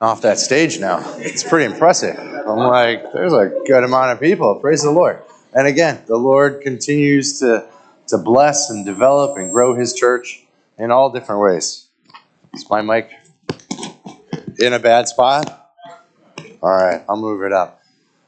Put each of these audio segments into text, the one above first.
off that stage now. It's pretty impressive. I'm like, there's a good amount of people. Praise the Lord. And again, the Lord continues to, to bless and develop and grow his church in all different ways. Is my mic in a bad spot? All right, I'll move it up.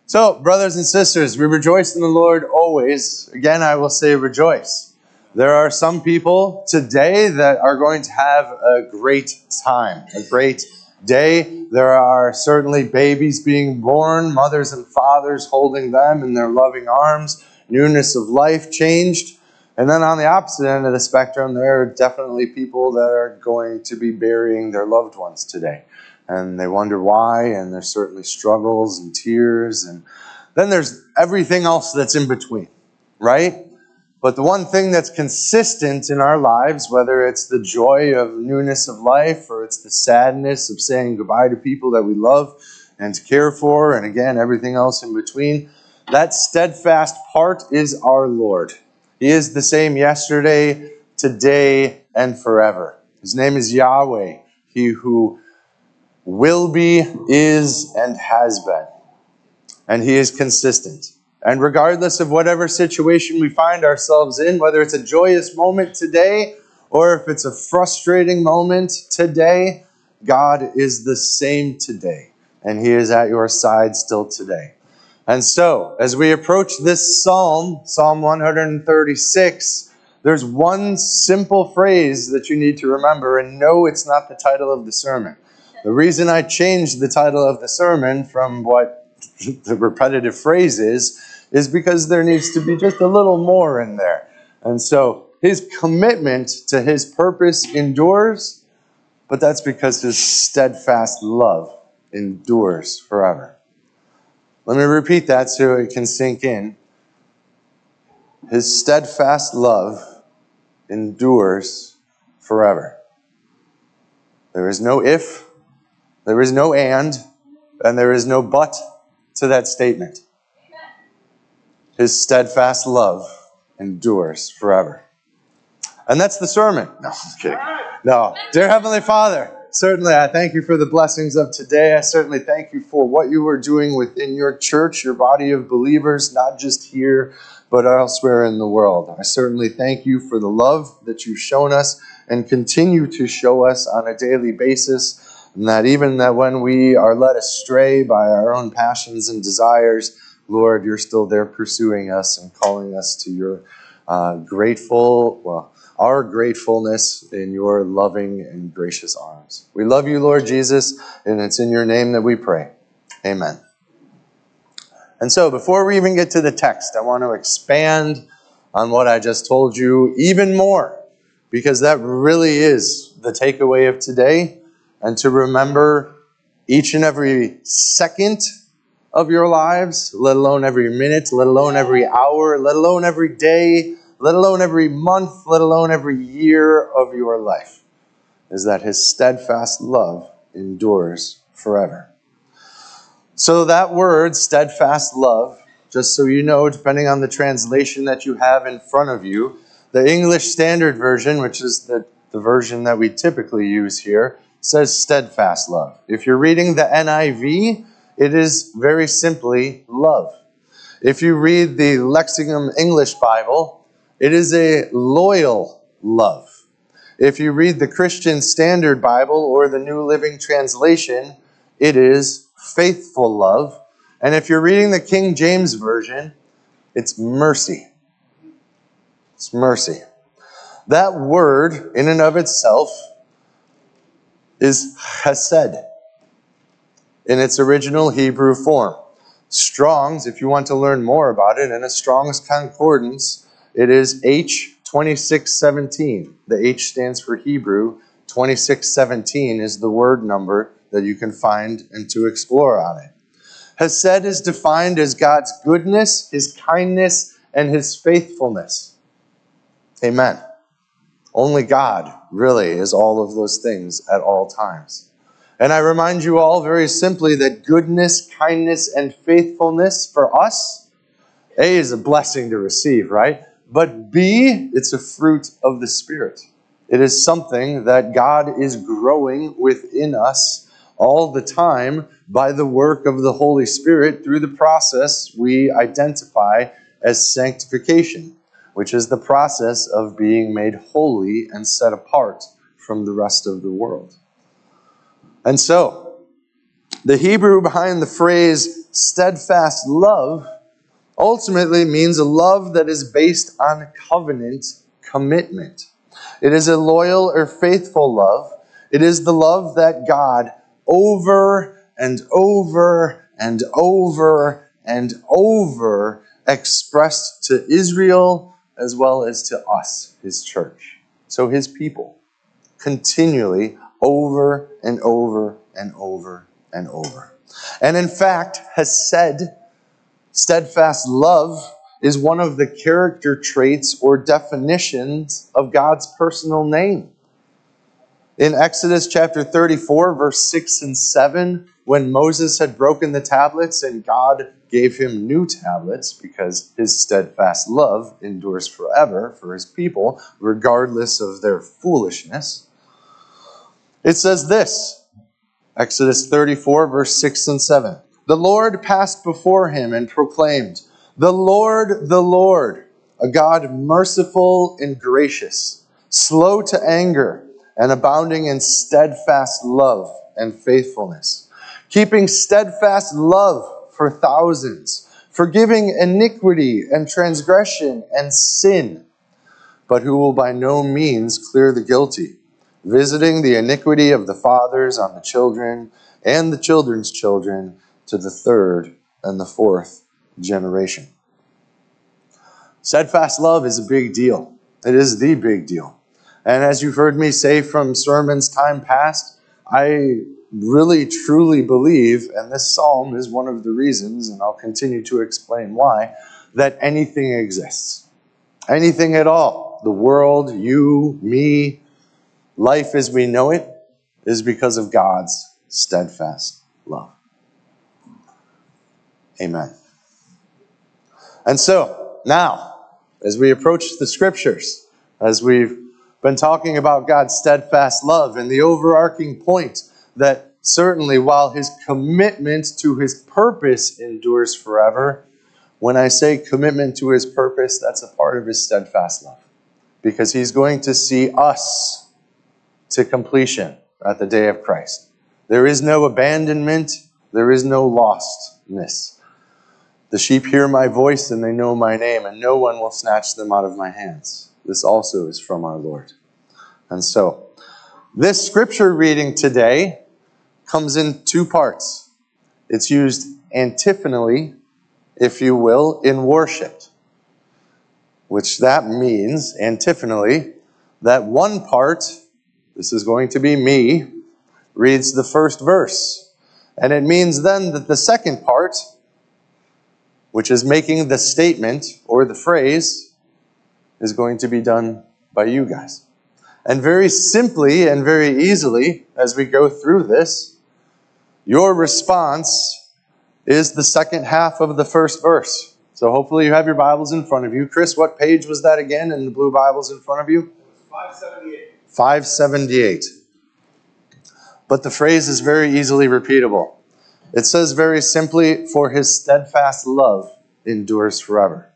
So, brothers and sisters, we rejoice in the Lord always. Again, I will say rejoice. There are some people today that are going to have a great time, a great day. There are certainly babies being born, mothers and fathers holding them in their loving arms, newness of life changed. And then on the opposite end of the spectrum, there are definitely people that are going to be burying their loved ones today. And they wonder why, and there's certainly struggles and tears. And then there's everything else that's in between, right? But the one thing that's consistent in our lives, whether it's the joy of newness of life or it's the sadness of saying goodbye to people that we love and care for, and again, everything else in between, that steadfast part is our Lord. He is the same yesterday, today, and forever. His name is Yahweh, He who will be, is, and has been. And He is consistent. And regardless of whatever situation we find ourselves in, whether it's a joyous moment today or if it's a frustrating moment today, God is the same today. And He is at your side still today. And so, as we approach this psalm, Psalm 136, there's one simple phrase that you need to remember, and no, it's not the title of the sermon. The reason I changed the title of the sermon from what the repetitive phrase is, is because there needs to be just a little more in there. And so his commitment to his purpose endures, but that's because his steadfast love endures forever. Let me repeat that so it can sink in. His steadfast love endures forever. There is no if, there is no and, and there is no but to that statement. His steadfast love endures forever. And that's the sermon. No, I'm kidding. No. Dear Heavenly Father, certainly I thank you for the blessings of today. I certainly thank you for what you are doing within your church, your body of believers, not just here, but elsewhere in the world. I certainly thank you for the love that you've shown us and continue to show us on a daily basis. And that even that when we are led astray by our own passions and desires, Lord, you're still there pursuing us and calling us to your uh, grateful, well, our gratefulness in your loving and gracious arms. We love you, Lord Jesus, and it's in your name that we pray. Amen. And so, before we even get to the text, I want to expand on what I just told you even more, because that really is the takeaway of today, and to remember each and every second of your lives, let alone every minute, let alone every hour, let alone every day, let alone every month, let alone every year of your life, is that his steadfast love endures forever. So, that word, steadfast love, just so you know, depending on the translation that you have in front of you, the English Standard Version, which is the, the version that we typically use here, says steadfast love. If you're reading the NIV, it is very simply love. If you read the Lexham English Bible, it is a loyal love. If you read the Christian Standard Bible or the New Living Translation, it is faithful love. And if you're reading the King James Version, it's mercy. It's mercy. That word, in and of itself, is chesed in its original Hebrew form. Strong's, if you want to learn more about it, in a Strong's Concordance, it is H2617. The H stands for Hebrew. 2617 is the word number that you can find and to explore on it. Hesed is defined as God's goodness, His kindness, and His faithfulness. Amen. Only God really is all of those things at all times. And I remind you all very simply that goodness, kindness, and faithfulness for us, A, is a blessing to receive, right? But B, it's a fruit of the Spirit. It is something that God is growing within us all the time by the work of the Holy Spirit through the process we identify as sanctification, which is the process of being made holy and set apart from the rest of the world. And so, the Hebrew behind the phrase steadfast love ultimately means a love that is based on covenant commitment. It is a loyal or faithful love. It is the love that God over and over and over and over expressed to Israel as well as to us, his church. So his people continually over and over and over and over. And in fact, hesed steadfast love is one of the character traits or definitions of God's personal name. In Exodus chapter 34, verse 6 and 7, when Moses had broken the tablets and God gave him new tablets because his steadfast love endures forever for his people, regardless of their foolishness, it says this Exodus 34, verse 6 and 7. The Lord passed before him and proclaimed, The Lord, the Lord, a God merciful and gracious, slow to anger, and abounding in steadfast love and faithfulness, keeping steadfast love for thousands, forgiving iniquity and transgression and sin, but who will by no means clear the guilty visiting the iniquity of the fathers on the children and the children's children to the third and the fourth generation. Steadfast love is a big deal. It is the big deal. And as you've heard me say from sermons time past, I really truly believe, and this psalm is one of the reasons, and I'll continue to explain why, that anything exists. Anything at all. The world, you, me, Life as we know it is because of God's steadfast love. Amen. And so, now, as we approach the scriptures, as we've been talking about God's steadfast love and the overarching point that certainly while his commitment to his purpose endures forever, when I say commitment to his purpose, that's a part of his steadfast love. Because he's going to see us to completion at the day of Christ. There is no abandonment, there is no lostness. The sheep hear my voice and they know my name, and no one will snatch them out of my hands. This also is from our Lord. And so, this scripture reading today comes in two parts. It's used antiphonally, if you will, in worship, which that means, antiphonally, that one part this is going to be me, reads the first verse. And it means then that the second part, which is making the statement or the phrase, is going to be done by you guys. And very simply and very easily, as we go through this, your response is the second half of the first verse. So hopefully you have your Bibles in front of you. Chris, what page was that again in the blue Bibles in front of you? 578. 578. But the phrase is very easily repeatable. It says very simply, For his steadfast love endures forever.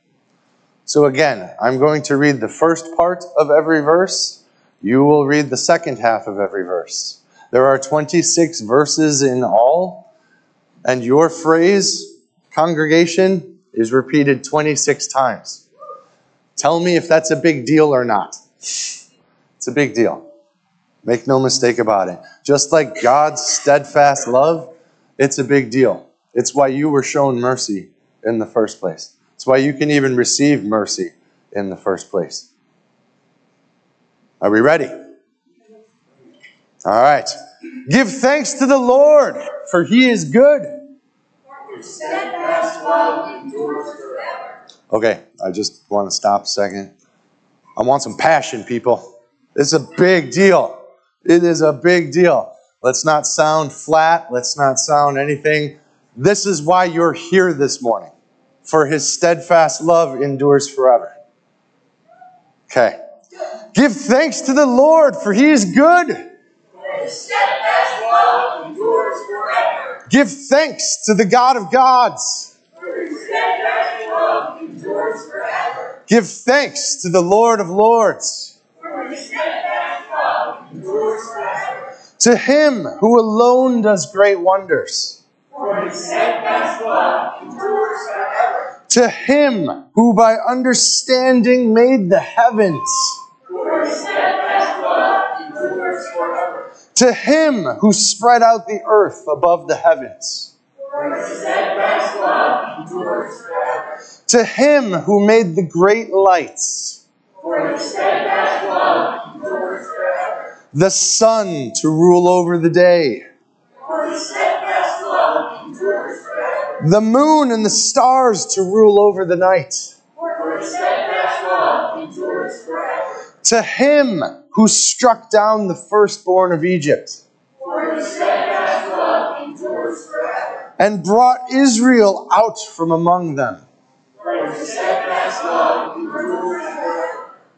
So again, I'm going to read the first part of every verse. You will read the second half of every verse. There are 26 verses in all, and your phrase, congregation, is repeated 26 times. Tell me if that's a big deal or not. It's a big deal. Make no mistake about it. Just like God's steadfast love, it's a big deal. It's why you were shown mercy in the first place. It's why you can even receive mercy in the first place. Are we ready? All right. Give thanks to the Lord, for he is good. Okay, I just want to stop a second. I want some passion, people. It's a big deal. It is a big deal. Let's not sound flat. Let's not sound anything. This is why you're here this morning. For his steadfast love endures forever. Okay. Give thanks to the Lord, for he is good. His steadfast love endures forever. Give thanks to the God of gods. For your steadfast love endures forever. Give thanks to the Lord of lords. To him who alone does great wonders. To him who by understanding made the heavens. To him who spread out the earth above the heavens. To him who made the great lights. The sun to rule over the day. The moon and the stars to rule over the night. To him who struck down the firstborn of Egypt. And brought Israel out from among them.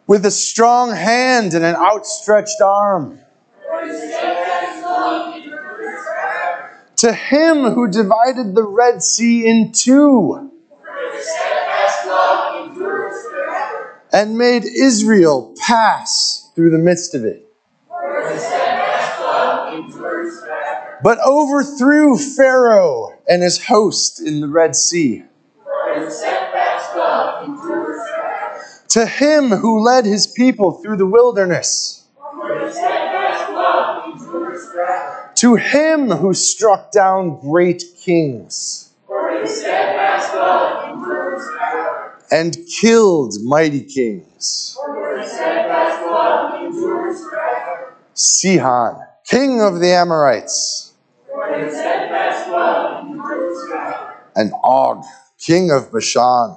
With a strong hand and an outstretched arm. To him who divided the Red Sea in two and made Israel pass through the midst of it. But overthrew Pharaoh and his host in the Red Sea. To him who led his people through the wilderness. To him who struck down great kings. And killed mighty kings. Sihon, king of the Amorites. And Og, king of Bashan.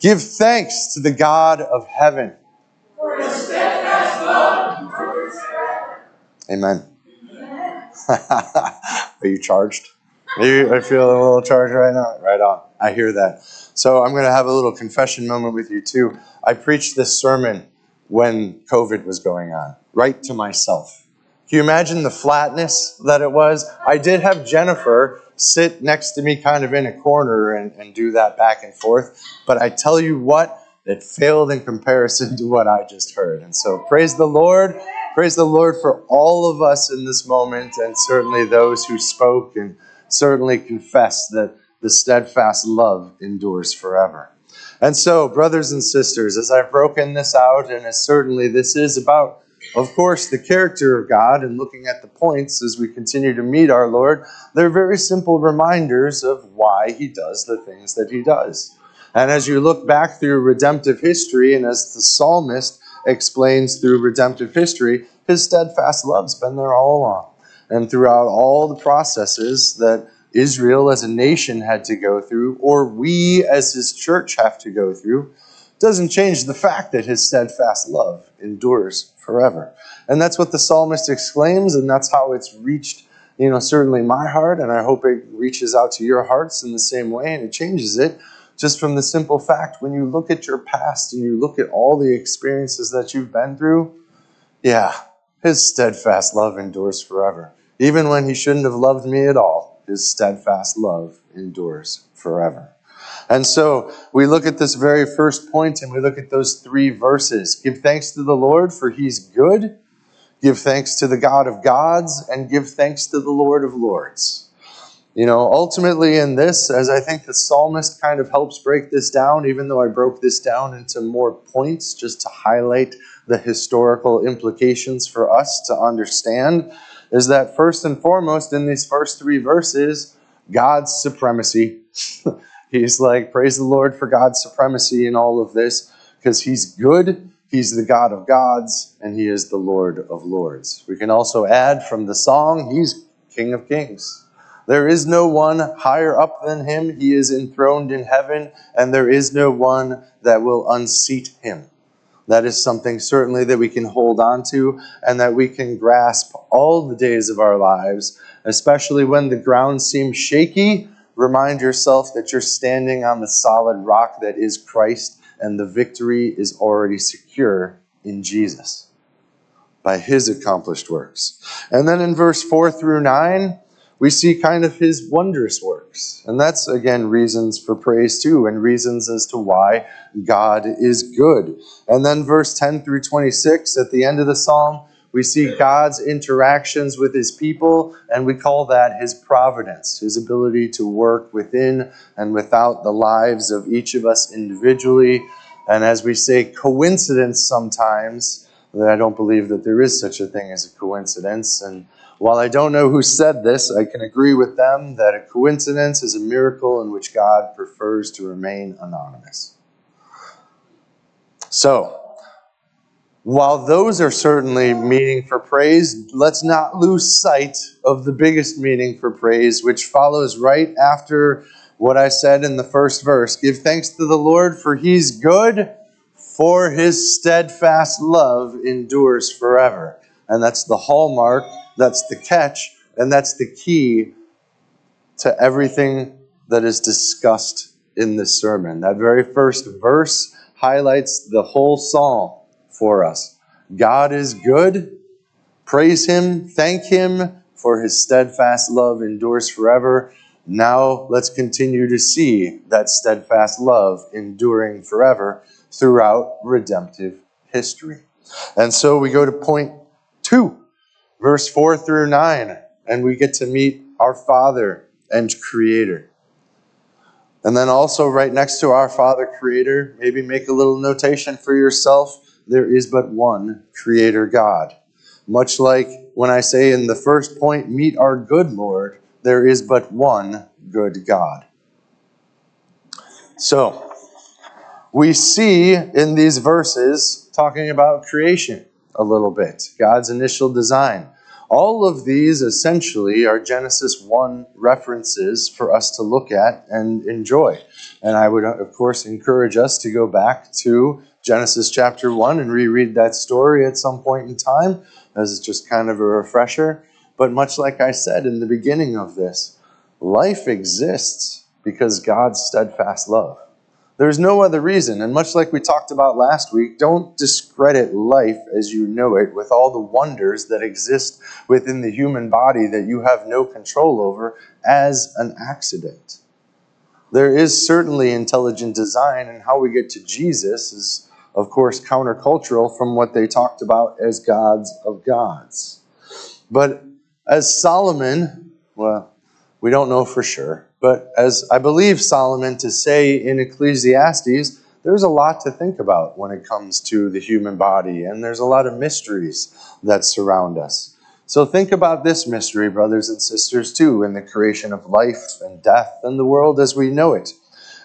Give thanks to the God of heaven. Amen. Are you charged? Are you, I feel a little charged right now. Right on. I hear that. So I'm going to have a little confession moment with you too. I preached this sermon when COVID was going on, right to myself. Can you imagine the flatness that it was? I did have Jennifer sit next to me kind of in a corner and, and do that back and forth. But I tell you what, it failed in comparison to what I just heard. And so praise the Lord. Praise the Lord for all of us in this moment, and certainly those who spoke and certainly confessed that the steadfast love endures forever. And so, brothers and sisters, as I've broken this out, and as certainly this is about, of course, the character of God and looking at the points as we continue to meet our Lord, they're very simple reminders of why He does the things that He does. And as you look back through redemptive history, and as the psalmist explains through redemptive history, his steadfast love's been there all along. And throughout all the processes that Israel as a nation had to go through, or we as his church have to go through, doesn't change the fact that his steadfast love endures forever. And that's what the psalmist exclaims, and that's how it's reached, you know, certainly my heart, and I hope it reaches out to your hearts in the same way, and it changes it just from the simple fact when you look at your past and you look at all the experiences that you've been through, yeah, his steadfast love endures forever. Even when he shouldn't have loved me at all, his steadfast love endures forever. And so we look at this very first point and we look at those three verses. Give thanks to the Lord, for he's good. Give thanks to the God of gods, and give thanks to the Lord of lords. You know, ultimately in this, as I think the psalmist kind of helps break this down, even though I broke this down into more points just to highlight the historical implications for us to understand, is that first and foremost in these first three verses, God's supremacy. He's like, praise the Lord for God's supremacy in all of this, because He's good, He's the God of gods, and He is the Lord of lords. We can also add from the song, He's King of kings. There is no one higher up than Him. He is enthroned in heaven, and there is no one that will unseat Him. That is something certainly that we can hold on to and that we can grasp all the days of our lives, especially when the ground seems shaky. Remind yourself that you're standing on the solid rock that is Christ and the victory is already secure in Jesus by his accomplished works. And then in verse 4 through 9, we see kind of his wondrous works. And that's, again, reasons for praise too, and reasons as to why God is good. And then verse 10 through 26, at the end of the psalm, we see God's interactions with his people, and we call that his providence, his ability to work within and without the lives of each of us individually. And as we say, coincidence sometimes, that I don't believe that there is such a thing as a coincidence. And while I don't know who said this, I can agree with them that a coincidence is a miracle in which God prefers to remain anonymous. So, while those are certainly meaning for praise, let's not lose sight of the biggest meaning for praise, which follows right after what I said in the first verse. Give thanks to the Lord, for he's good, for his steadfast love endures forever. And that's the hallmark, that's the catch, and that's the key to everything that is discussed in this sermon. That very first verse highlights the whole psalm for us. God is good. Praise Him, thank Him, for His steadfast love endures forever. Now let's continue to see that steadfast love enduring forever throughout redemptive history. And so we go to point two, verse four through nine, and we get to meet our Father and Creator. And then also, right next to our Father Creator, maybe make a little notation for yourself there is but one Creator God. Much like when I say in the first point, meet our good Lord, there is but one good God. So, we see in these verses talking about creation a little bit, God's initial design. All of these essentially are Genesis 1 references for us to look at and enjoy. And I would, of course, encourage us to go back to Genesis chapter 1 and reread that story at some point in time as just kind of a refresher. But much like I said in the beginning of this, life exists because God's steadfast love. There's no other reason. And much like we talked about last week, don't discredit life as you know it with all the wonders that exist within the human body that you have no control over as an accident. There is certainly intelligent design, and how we get to Jesus is of course, countercultural from what they talked about as gods of gods. But as Solomon, well, we don't know for sure, but as I believe Solomon to say in Ecclesiastes, there's a lot to think about when it comes to the human body, and there's a lot of mysteries that surround us. So think about this mystery, brothers and sisters, too, in the creation of life and death and the world as we know it.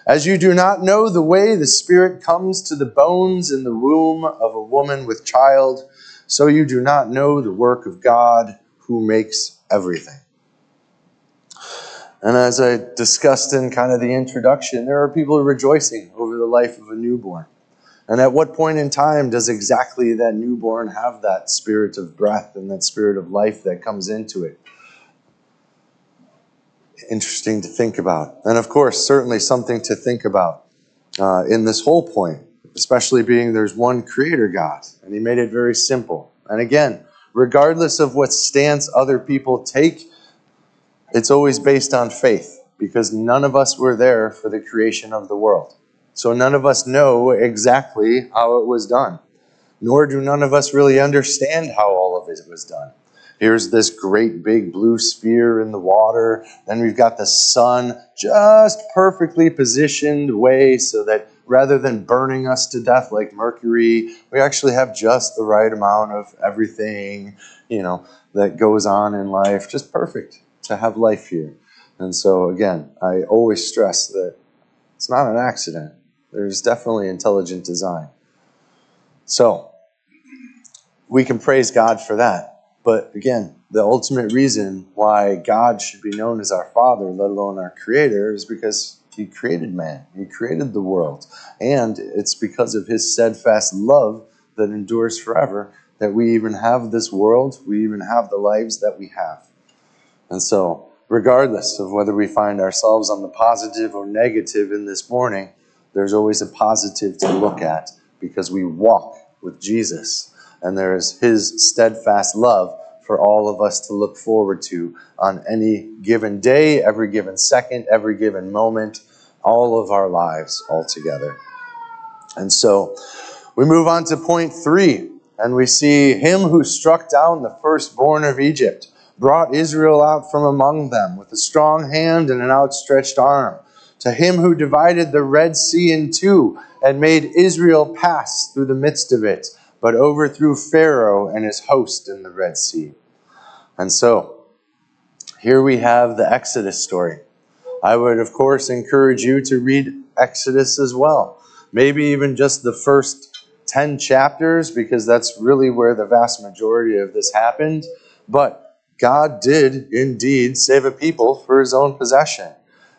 As you do not know the way the Spirit comes to the bones in the womb of a woman with child, so you do not know the work of God who makes everything. And as I discussed in kind of the introduction, there are people rejoicing over the life of a newborn. And at what point in time does exactly that newborn have that spirit of breath and that spirit of life that comes into it? interesting to think about. And of course, certainly something to think about uh, in this whole point, especially being there's one creator God, and He made it very simple. And again, regardless of what stance other people take, it's always based on faith because none of us were there for the creation of the world. So none of us know exactly how it was done, nor do none of us really understand how all of it was done. Here's this great big blue sphere in the water. Then we've got the sun just perfectly positioned way so that rather than burning us to death like Mercury, we actually have just the right amount of everything, you know, that goes on in life. Just perfect to have life here. And so, again, I always stress that it's not an accident. There's definitely intelligent design. So, we can praise God for that. But again, the ultimate reason why God should be known as our Father, let alone our Creator, is because He created man, He created the world. And it's because of His steadfast love that endures forever that we even have this world, we even have the lives that we have. And so, regardless of whether we find ourselves on the positive or negative in this morning, there's always a positive to look at because we walk with Jesus. And there is His steadfast love for all of us to look forward to on any given day, every given second, every given moment, all of our lives altogether. And so we move on to point three, and we see Him who struck down the firstborn of Egypt brought Israel out from among them with a strong hand and an outstretched arm. To him who divided the Red Sea in two and made Israel pass through the midst of it, but overthrew Pharaoh and his host in the Red Sea. And so, here we have the Exodus story. I would, of course, encourage you to read Exodus as well. Maybe even just the first 10 chapters, because that's really where the vast majority of this happened. But God did indeed save a people for his own possession.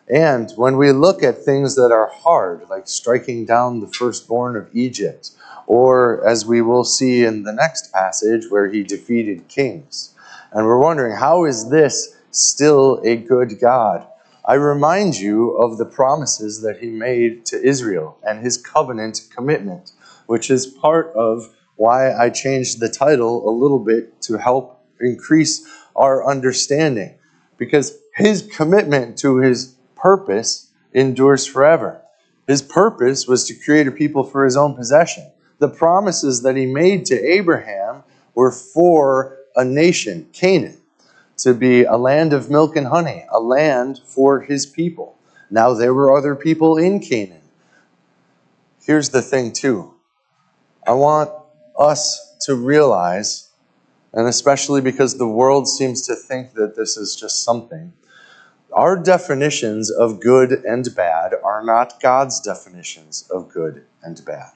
And when we look at things that are hard, like striking down the firstborn of Egypt, or as we will see in the next passage where he defeated kings, and we're wondering, how is this still a good God? I remind you of the promises that he made to Israel and his covenant commitment, which is part of why I changed the title a little bit to help increase our understanding because his commitment to his purpose endures forever. His purpose was to create a people for his own possession. The promises that he made to Abraham were for a nation, Canaan, to be a land of milk and honey, a land for his people. Now there were other people in Canaan. Here's the thing, too. I want us to realize and especially because the world seems to think that this is just something. Our definitions of good and bad are not God's definitions of good and bad.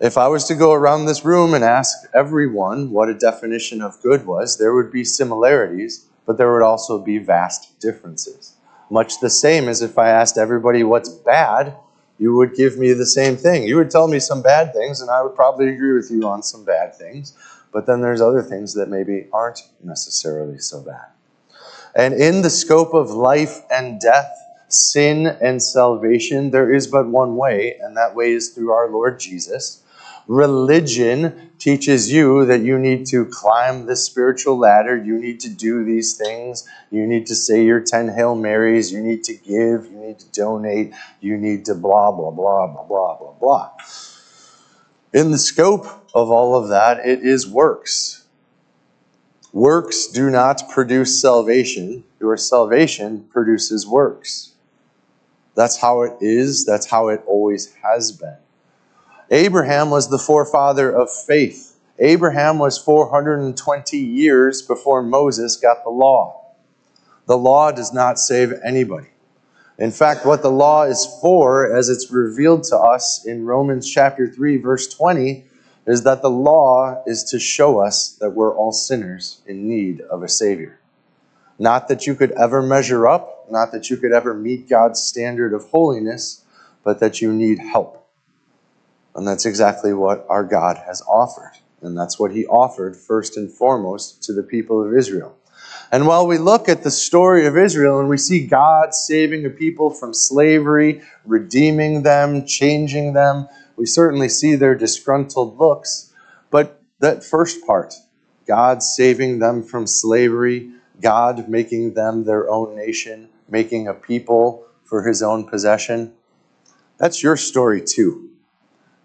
If I was to go around this room and ask everyone what a definition of good was, there would be similarities, but there would also be vast differences. Much the same as if I asked everybody what's bad, you would give me the same thing. You would tell me some bad things, and I would probably agree with you on some bad things. But then there's other things that maybe aren't necessarily so bad. And in the scope of life and death, sin and salvation, there is but one way, and that way is through our Lord Jesus. Religion teaches you that you need to climb the spiritual ladder, you need to do these things, you need to say your 10 Hail Marys, you need to give, you need to donate, you need to blah, blah, blah, blah, blah, blah, blah. In the scope of all of that, it is works. Works do not produce salvation. Your salvation produces works. That's how it is. That's how it always has been. Abraham was the forefather of faith. Abraham was 420 years before Moses got the law. The law does not save anybody. In fact, what the law is for, as it's revealed to us in Romans chapter 3, verse 20, is that the law is to show us that we're all sinners in need of a Savior. Not that you could ever measure up, not that you could ever meet God's standard of holiness, but that you need help. And that's exactly what our God has offered. And that's what He offered first and foremost to the people of Israel. And while we look at the story of Israel and we see God saving a people from slavery, redeeming them, changing them, we certainly see their disgruntled looks. But that first part, God saving them from slavery, God making them their own nation, making a people for his own possession, that's your story too.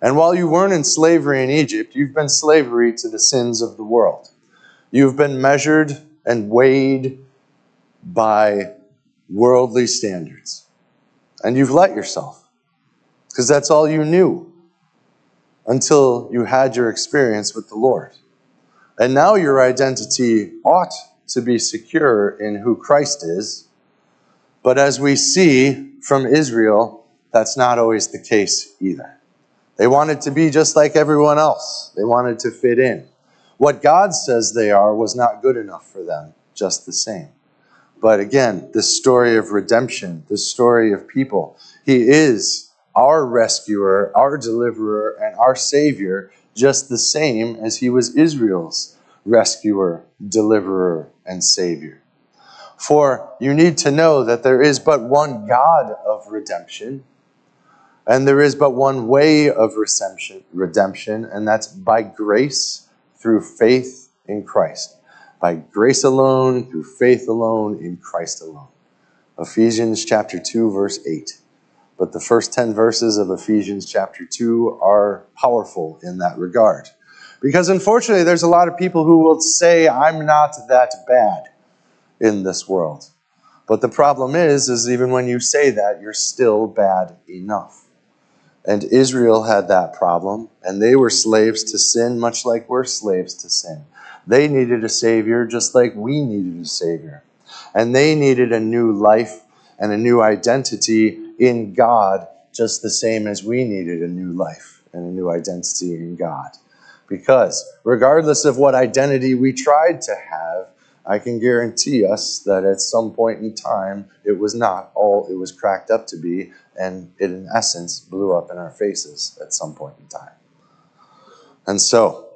And while you weren't in slavery in Egypt, you've been slavery to the sins of the world. You've been measured and weighed by worldly standards. And you've let yourself because that's all you knew until you had your experience with the Lord. And now your identity ought to be secure in who Christ is. But as we see from Israel, that's not always the case either. They wanted to be just like everyone else, they wanted to fit in. What God says they are was not good enough for them, just the same. But again, the story of redemption, the story of people. He is our rescuer, our deliverer, and our savior, just the same as he was Israel's rescuer, deliverer, and savior. For you need to know that there is but one God of redemption, and there is but one way of redemption, and that's by grace through faith in Christ. By grace alone, through faith alone, in Christ alone. Ephesians chapter 2, verse 8. But the first 10 verses of Ephesians chapter 2 are powerful in that regard. Because unfortunately, there's a lot of people who will say, I'm not that bad in this world. But the problem is, is even when you say that, you're still bad enough. And Israel had that problem, and they were slaves to sin, much like we're slaves to sin. They needed a Savior just like we needed a Savior. And they needed a new life and a new identity in God, just the same as we needed a new life and a new identity in God. Because regardless of what identity we tried to have, I can guarantee us that at some point in time, it was not all it was cracked up to be, and it, in essence, blew up in our faces at some point in time. And so,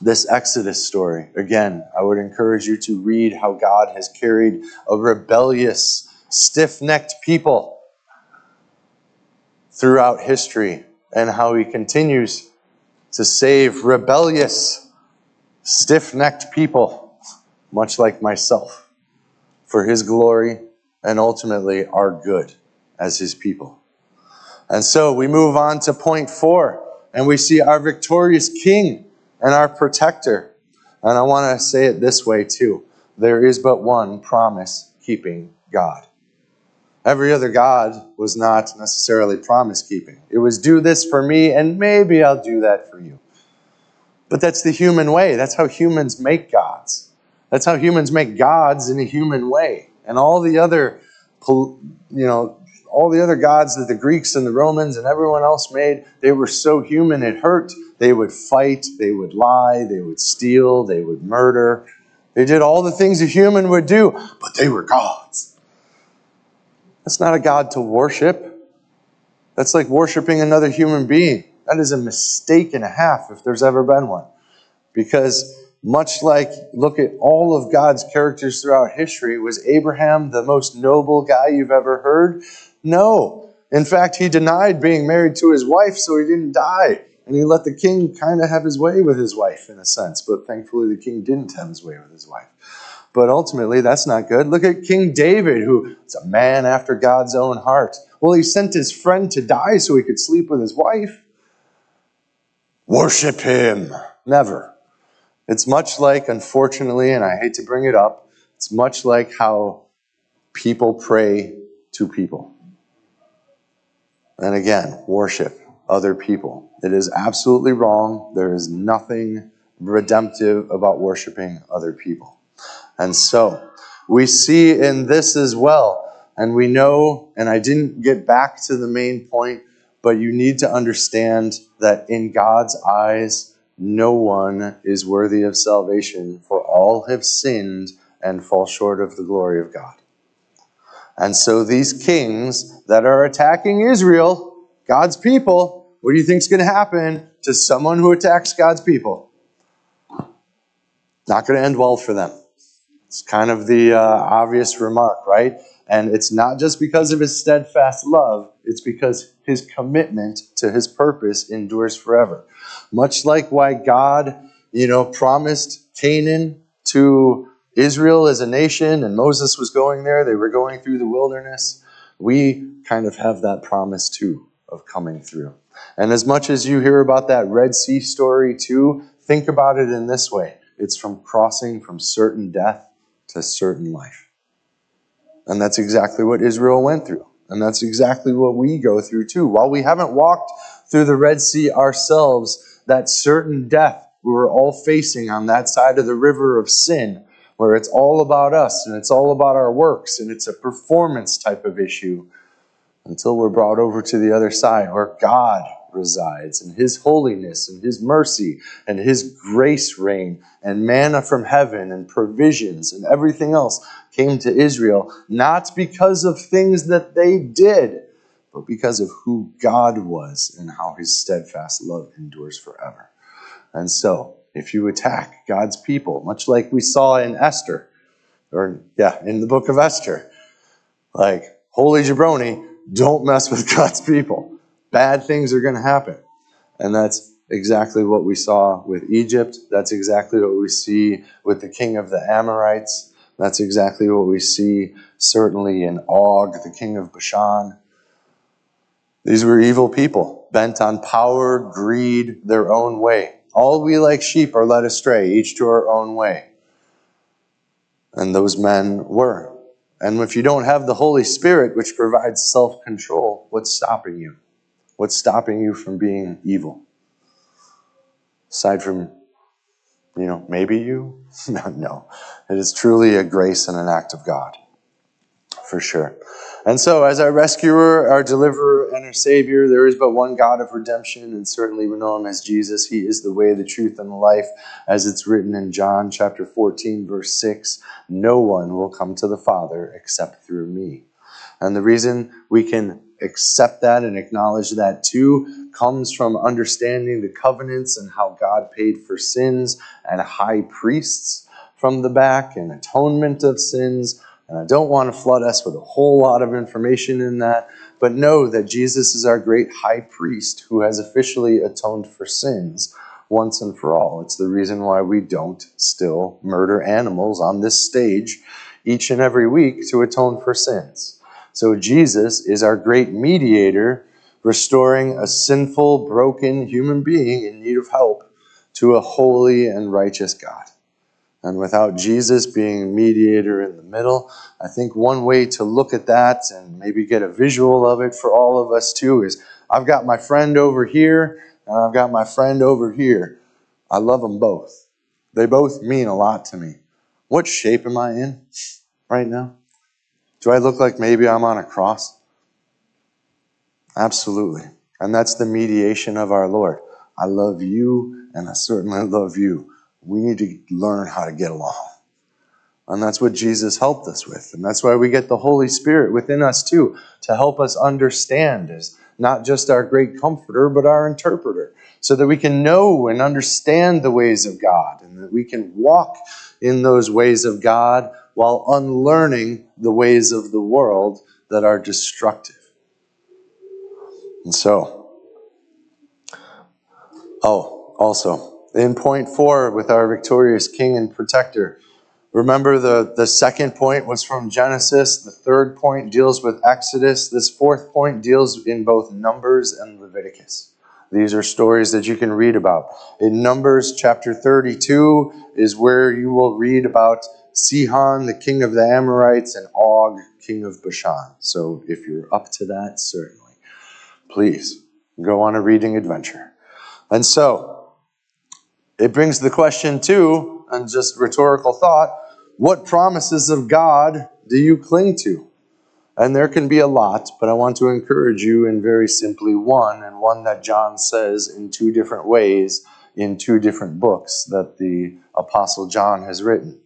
this Exodus story, again, I would encourage you to read how God has carried a rebellious, stiff necked people throughout history and how he continues to save rebellious, stiff necked people much like myself, for his glory and ultimately our good as his people. And so we move on to point four, and we see our victorious king and our protector. And I want to say it this way too there is but one promise keeping God. Every other God was not necessarily promise keeping. It was do this for me, and maybe I'll do that for you. But that's the human way. That's how humans make gods. That's how humans make gods in a human way. And all the other, you know, all the other gods that the Greeks and the Romans and everyone else made, they were so human it hurt. They would fight, they would lie, they would steal, they would murder. They did all the things a human would do, but they were gods. That's not a God to worship. That's like worshiping another human being. That is a mistake and a half if there's ever been one. Because much like look at all of God's characters throughout history, was Abraham the most noble guy you've ever heard? No. In fact, he denied being married to his wife so he didn't die. And he let the king kind of have his way with his wife in a sense, but thankfully the king didn't have his way with his wife. But ultimately, that's not good. Look at King David, who is a man after God's own heart. Well, he sent his friend to die so he could sleep with his wife. Worship him. Never. It's much like, unfortunately, and I hate to bring it up, it's much like how people pray to people. And again, worship other people. It is absolutely wrong. There is nothing redemptive about worshiping other people. And so, we see in this as well, and we know, and I didn't get back to the main point, but you need to understand that in God's eyes, no one is worthy of salvation, for all have sinned and fall short of the glory of God. And so these kings that are attacking Israel, God's people, what do you think is going to happen to someone who attacks God's people? Not going to end well for them. It's kind of the uh, obvious remark, right? And it's not just because of his steadfast love, it's because his commitment to his purpose endures forever. Much like why God, you know, promised Canaan to Israel as a nation and Moses was going there, they were going through the wilderness. We kind of have that promise too of coming through. And as much as you hear about that Red Sea story too, think about it in this way it's from crossing from certain death to certain life. And that's exactly what Israel went through. And that's exactly what we go through too. While we haven't walked through the Red Sea ourselves, that certain death we were all facing on that side of the river of sin, where it's all about us and it's all about our works and it's a performance type of issue until we're brought over to the other side where God resides, and His holiness, and His mercy, and His grace reign, and manna from heaven, and provisions, and everything else came to Israel, not because of things that they did, but because of who God was and how His steadfast love endures forever. And so, if you attack God's people, much like we saw in Esther, or yeah, in the book of Esther, like, holy jabroni, don't mess with God's people. Bad things are going to happen. And that's exactly what we saw with Egypt. That's exactly what we see with the king of the Amorites. That's exactly what we see certainly in Og, the king of Bashan. These were evil people, bent on power, greed, their own way. All we like sheep are led astray, each to our own way. And those men were. And if you don't have the Holy Spirit, which provides self control, what's stopping you? What's stopping you from being evil? Aside from, you know, maybe you? no, no. It is truly a grace and an act of God, for sure. And so, as our rescuer, our deliverer, and our savior, there is but one God of redemption, and certainly we know him as Jesus. He is the way, the truth, and the life, as it's written in John chapter 14, verse 6. No one will come to the Father except through me. And the reason we can accept that and acknowledge that too comes from understanding the covenants and how God paid for sins and high priests from the back and atonement of sins and I don't want to flood us with a whole lot of information in that, but know that Jesus is our great high priest who has officially atoned for sins once and for all. It's the reason why we don't still murder animals on this stage each and every week to atone for sins. So Jesus is our great mediator, restoring a sinful, broken human being in need of help to a holy and righteous God. And without Jesus being mediator in the middle, I think one way to look at that and maybe get a visual of it for all of us too is I've got my friend over here and I've got my friend over here. I love them both. They both mean a lot to me. What shape am I in right now? Do I look like maybe I'm on a cross? Absolutely. And that's the mediation of our Lord. I love you and I certainly love you we need to learn how to get along. And that's what Jesus helped us with. And that's why we get the Holy Spirit within us too, to help us understand as not just our great comforter, but our interpreter, so that we can know and understand the ways of God and that we can walk in those ways of God while unlearning the ways of the world that are destructive. And so, oh, also, in point four, with our victorious King and Protector, remember the, the second point was from Genesis. The third point deals with Exodus. This fourth point deals in both Numbers and Leviticus. These are stories that you can read about. In Numbers chapter 32 is where you will read about Sihon, the king of the Amorites, and Og, king of Bashan. So if you're up to that, certainly, please go on a reading adventure. And so, it brings the question, too, and just rhetorical thought what promises of God do you cling to? And there can be a lot, but I want to encourage you in very simply one, and one that John says in two different ways in two different books that the Apostle John has written.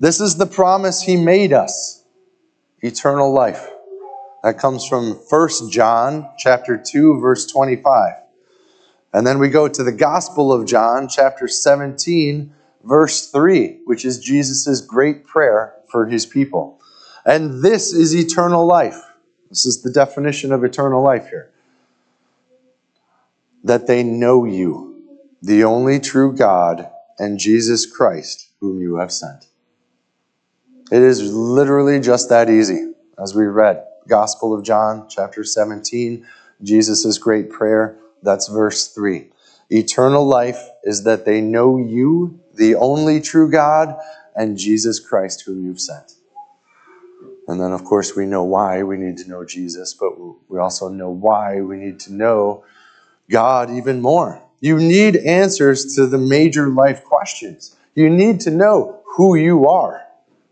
This is the promise he made us eternal life. That comes from 1 John chapter 2 verse 25. And then we go to the Gospel of John, chapter 17, verse 3, which is Jesus' great prayer for his people. And this is eternal life. This is the definition of eternal life here. That they know you, the only true God, and Jesus Christ, whom you have sent. It is literally just that easy, as we read. Gospel of John, chapter 17, Jesus' great prayer. That's verse 3. Eternal life is that they know you, the only true God, and Jesus Christ, whom you've sent. And then, of course, we know why we need to know Jesus, but we also know why we need to know God even more. You need answers to the major life questions. You need to know who you are.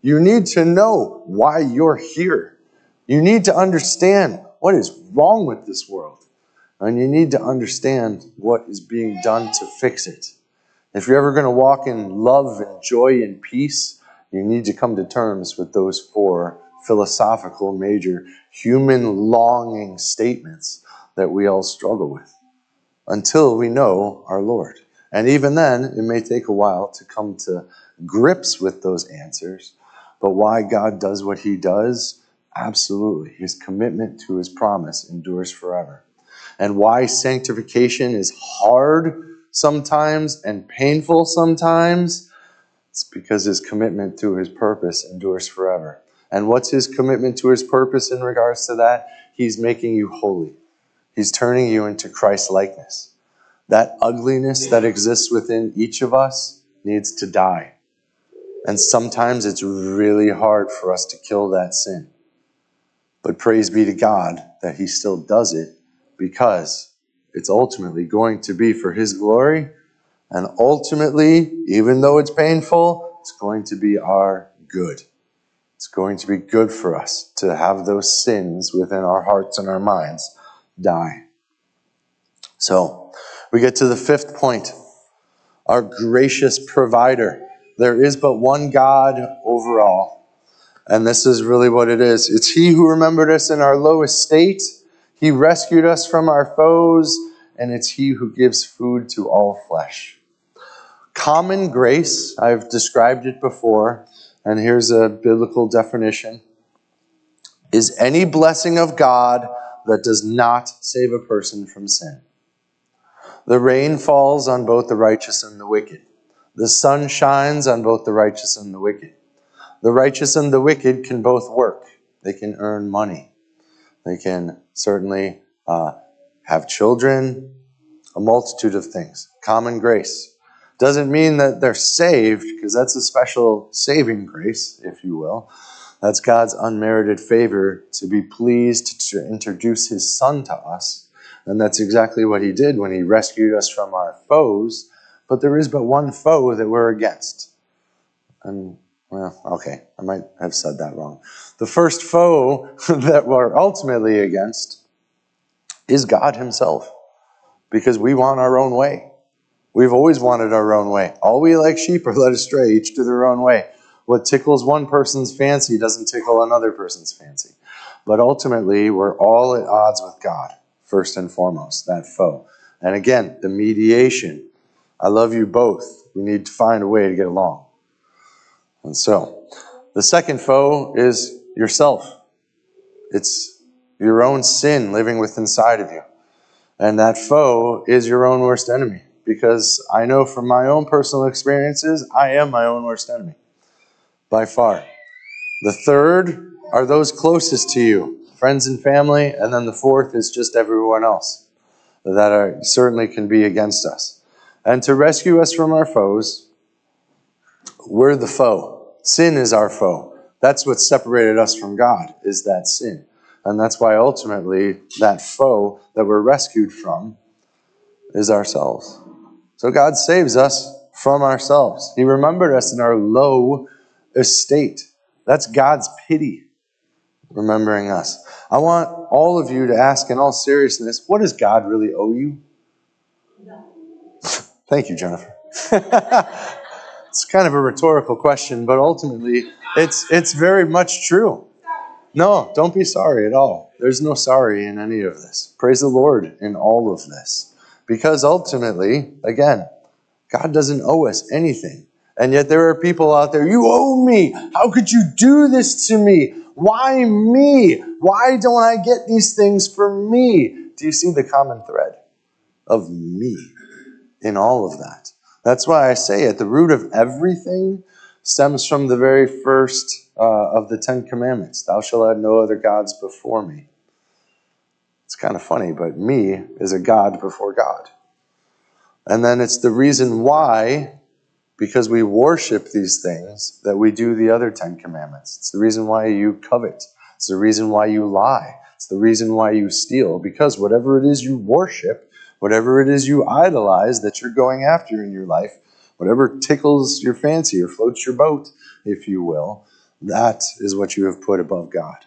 You need to know why you're here. You need to understand what is wrong with this world. And you need to understand what is being done to fix it. If you're ever going to walk in love and joy and peace, you need to come to terms with those four philosophical, major, human longing statements that we all struggle with until we know our Lord. And even then, it may take a while to come to grips with those answers. But why God does what he does? Absolutely. His commitment to his promise endures forever. And why sanctification is hard sometimes and painful sometimes? It's because his commitment to his purpose endures forever. And what's his commitment to his purpose in regards to that? He's making you holy. He's turning you into Christ likeness. That ugliness that exists within each of us needs to die. And sometimes it's really hard for us to kill that sin. But praise be to God that He still does it because it's ultimately going to be for His glory. And ultimately, even though it's painful, it's going to be our good. It's going to be good for us to have those sins within our hearts and our minds die. So, we get to the fifth point our gracious provider. There is but one God over all. And this is really what it is it's He who remembered us in our lowest state, He rescued us from our foes, and it's He who gives food to all flesh. Common grace, I've described it before, and here's a biblical definition is any blessing of God that does not save a person from sin. The rain falls on both the righteous and the wicked. The sun shines on both the righteous and the wicked. The righteous and the wicked can both work. They can earn money. They can certainly uh, have children, a multitude of things. Common grace. Doesn't mean that they're saved, because that's a special saving grace, if you will. That's God's unmerited favor to be pleased to introduce his son to us. And that's exactly what he did when he rescued us from our foes but there is but one foe that we're against. And, well, okay, I might have said that wrong. The first foe that we're ultimately against is God Himself, because we want our own way. We've always wanted our own way. All we like sheep are led astray, each to their own way. What tickles one person's fancy doesn't tickle another person's fancy. But ultimately, we're all at odds with God, first and foremost, that foe. And again, the mediation I love you both. We need to find a way to get along. And so, the second foe is yourself. It's your own sin living within inside of you. And that foe is your own worst enemy. Because I know from my own personal experiences, I am my own worst enemy. By far. The third are those closest to you, friends and family. And then the fourth is just everyone else that are, certainly can be against us and to rescue us from our foes. We're the foe. Sin is our foe. That's what separated us from God, is that sin. And that's why ultimately that foe that we're rescued from is ourselves. So God saves us from ourselves. He remembered us in our low estate. That's God's pity, remembering us. I want all of you to ask in all seriousness what does God really owe you? Thank you, Jennifer. it's kind of a rhetorical question, but ultimately, it's, it's very much true. No, don't be sorry at all. There's no sorry in any of this. Praise the Lord in all of this. Because ultimately, again, God doesn't owe us anything. And yet there are people out there, you owe me. How could you do this to me? Why me? Why don't I get these things for me? Do you see the common thread of me? in all of that. That's why I say at the root of everything stems from the very first uh, of the Ten Commandments Thou shalt have no other gods before me. It's kind of funny, but me is a God before God. And then it's the reason why, because we worship these things, that we do the other Ten Commandments. It's the reason why you covet. It's the reason why you lie. It's the reason why you steal. Because whatever it is you worship, whatever it is you idolize that you're going after in your life, whatever tickles your fancy or floats your boat, if you will, that is what you have put above God.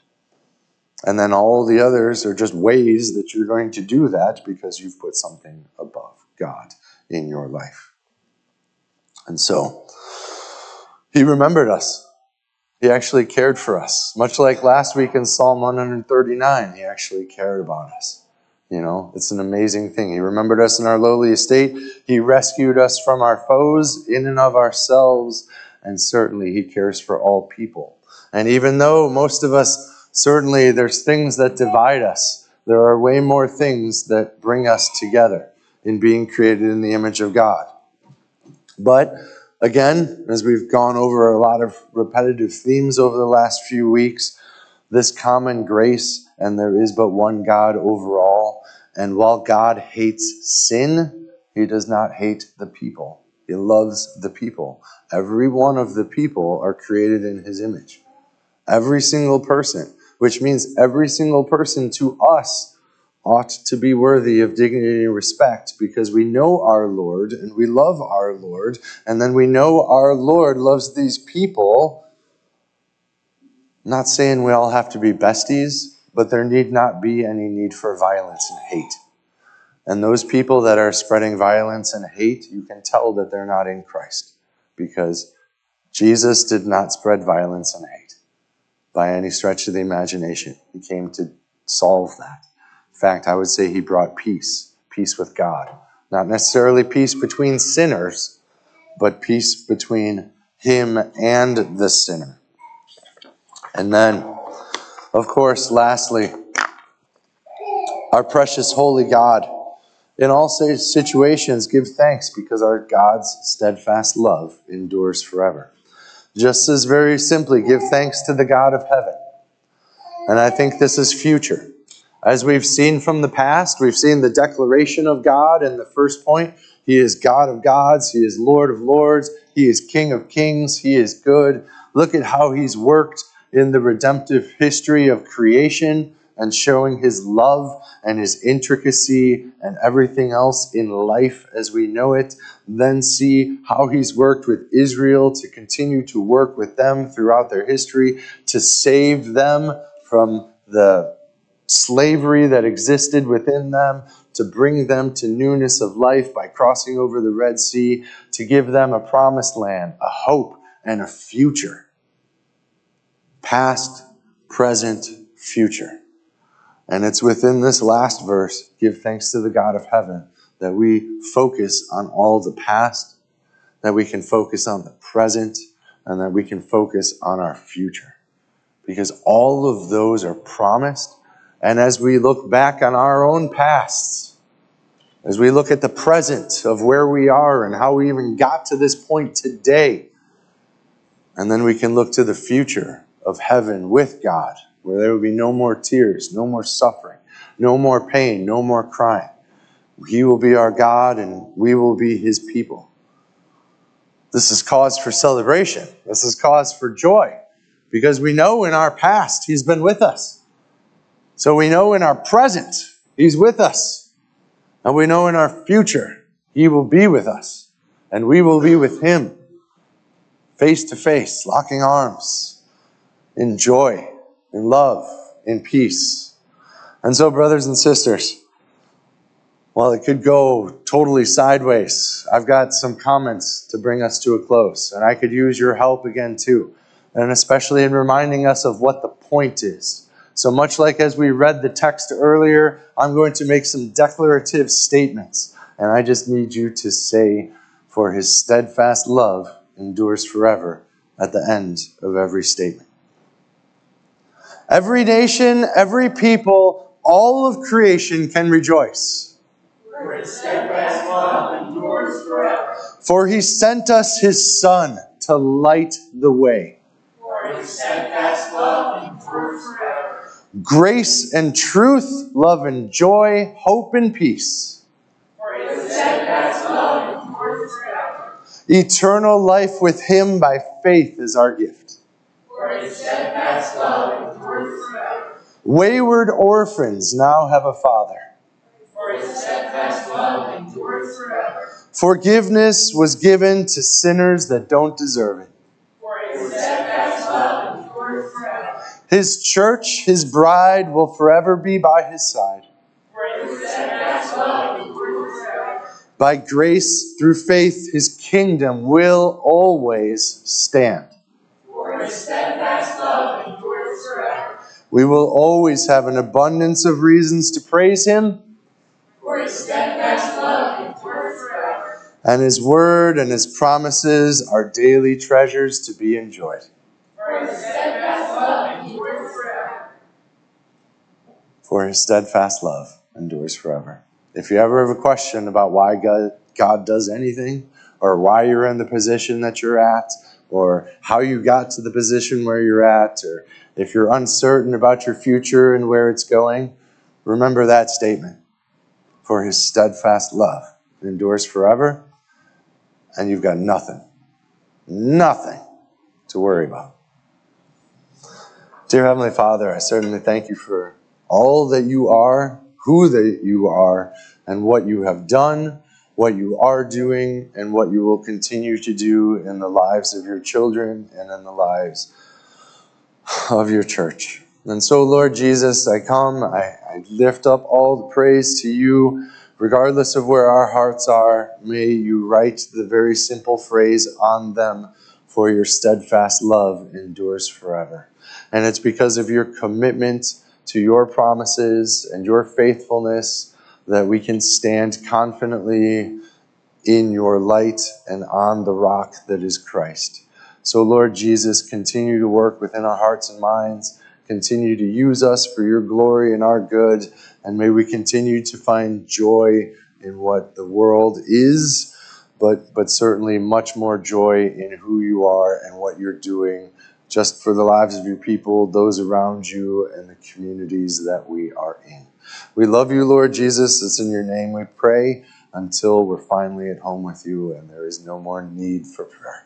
And then all the others are just ways that you're going to do that because you've put something above God in your life. And so, He remembered us. He actually cared for us. Much like last week in Psalm 139, He actually cared about us. You know, it's an amazing thing. He remembered us in our lowly estate. He rescued us from our foes, in and of ourselves, and certainly He cares for all people. And even though most of us certainly there's things that divide us. There are way more things that bring us together in being created in the image of God. But again, as we've gone over a lot of repetitive themes over the last few weeks, this common grace, and there is but one God overall. And while God hates sin, he does not hate the people. He loves the people. Every one of the people are created in his image. Every single person which means every single person to us ought to be worthy of dignity and respect because we know our Lord and we love our Lord, and then we know our Lord loves these people. Not saying we all have to be besties, but there need not be any need for violence and hate. And those people that are spreading violence and hate, you can tell that they're not in Christ because Jesus did not spread violence and hate by any stretch of the imagination. He came to solve that. In fact, I would say he brought peace, peace with God. Not necessarily peace between sinners, but peace between him and the sinner. And then, of course, lastly, our precious holy God. In all situations, give thanks because our God's steadfast love endures forever just as very simply give thanks to the God of heaven. And I think this is future. As we've seen from the past, we've seen the declaration of God in the first point. He is God of gods, He is Lord of lords, He is King of kings, He is good. Look at how He's worked in the redemptive history of creation and showing his love and his intricacy and everything else in life as we know it. Then see how he's worked with Israel to continue to work with them throughout their history to save them from the slavery that existed within them, to bring them to newness of life by crossing over the Red Sea, to give them a promised land, a hope, and a future. Past, present, future. And it's within this last verse, give thanks to the God of heaven, that we focus on all the past, that we can focus on the present, and that we can focus on our future. Because all of those are promised. And as we look back on our own pasts, as we look at the present of where we are and how we even got to this point today, and then we can look to the future of heaven with God where there will be no more tears, no more suffering, no more pain, no more crying. He will be our God and we will be his people. This is cause for celebration. This is cause for joy because we know in our past he's been with us. So we know in our present he's with us. And we know in our future he will be with us and we will be with him face to face, locking arms in joy in love, in peace. And so, brothers and sisters, while it could go totally sideways, I've got some comments to bring us to a close. And I could use your help again, too. And especially in reminding us of what the point is. So, much like as we read the text earlier, I'm going to make some declarative statements. And I just need you to say, For his steadfast love endures forever at the end of every statement. Every nation, every people, all of creation can rejoice. For his steadfast love endures forever. For he sent us his Son to light the way. For his steadfast love endures forever. Grace and truth, love and joy, hope and peace. For his steadfast love endures forever. Eternal life with him by faith is our gift. For his steadfast love Wayward orphans now have a father. For his steadfast love endures forever. Forgiveness was given to sinners that don't deserve it. For his steadfast love endures forever. His church, his bride, will forever be by his side. By grace through faith, his kingdom will always stand. We will always have an abundance of reasons to praise him. For His steadfast love endures forever. And his word and his promises are daily treasures to be enjoyed. For his steadfast love endures forever. If you ever have a question about why God, God does anything, or why you're in the position that you're at, or how you got to the position where you're at, or if you're uncertain about your future and where it's going, remember that statement. For his steadfast love endures forever, and you've got nothing, nothing to worry about. Dear Heavenly Father, I certainly thank you for all that you are, who that you are, and what you have done, what you are doing, and what you will continue to do in the lives of your children and in the lives of your church. And so, Lord Jesus, I come, I, I lift up all the praise to you, regardless of where our hearts are. May you write the very simple phrase on them, for your steadfast love endures forever. And it's because of your commitment to your promises and your faithfulness that we can stand confidently in your light and on the rock that is Christ. So, Lord Jesus, continue to work within our hearts and minds. Continue to use us for your glory and our good. And may we continue to find joy in what the world is, but, but certainly much more joy in who you are and what you're doing just for the lives of your people, those around you, and the communities that we are in. We love you, Lord Jesus. It's in your name we pray until we're finally at home with you and there is no more need for prayer.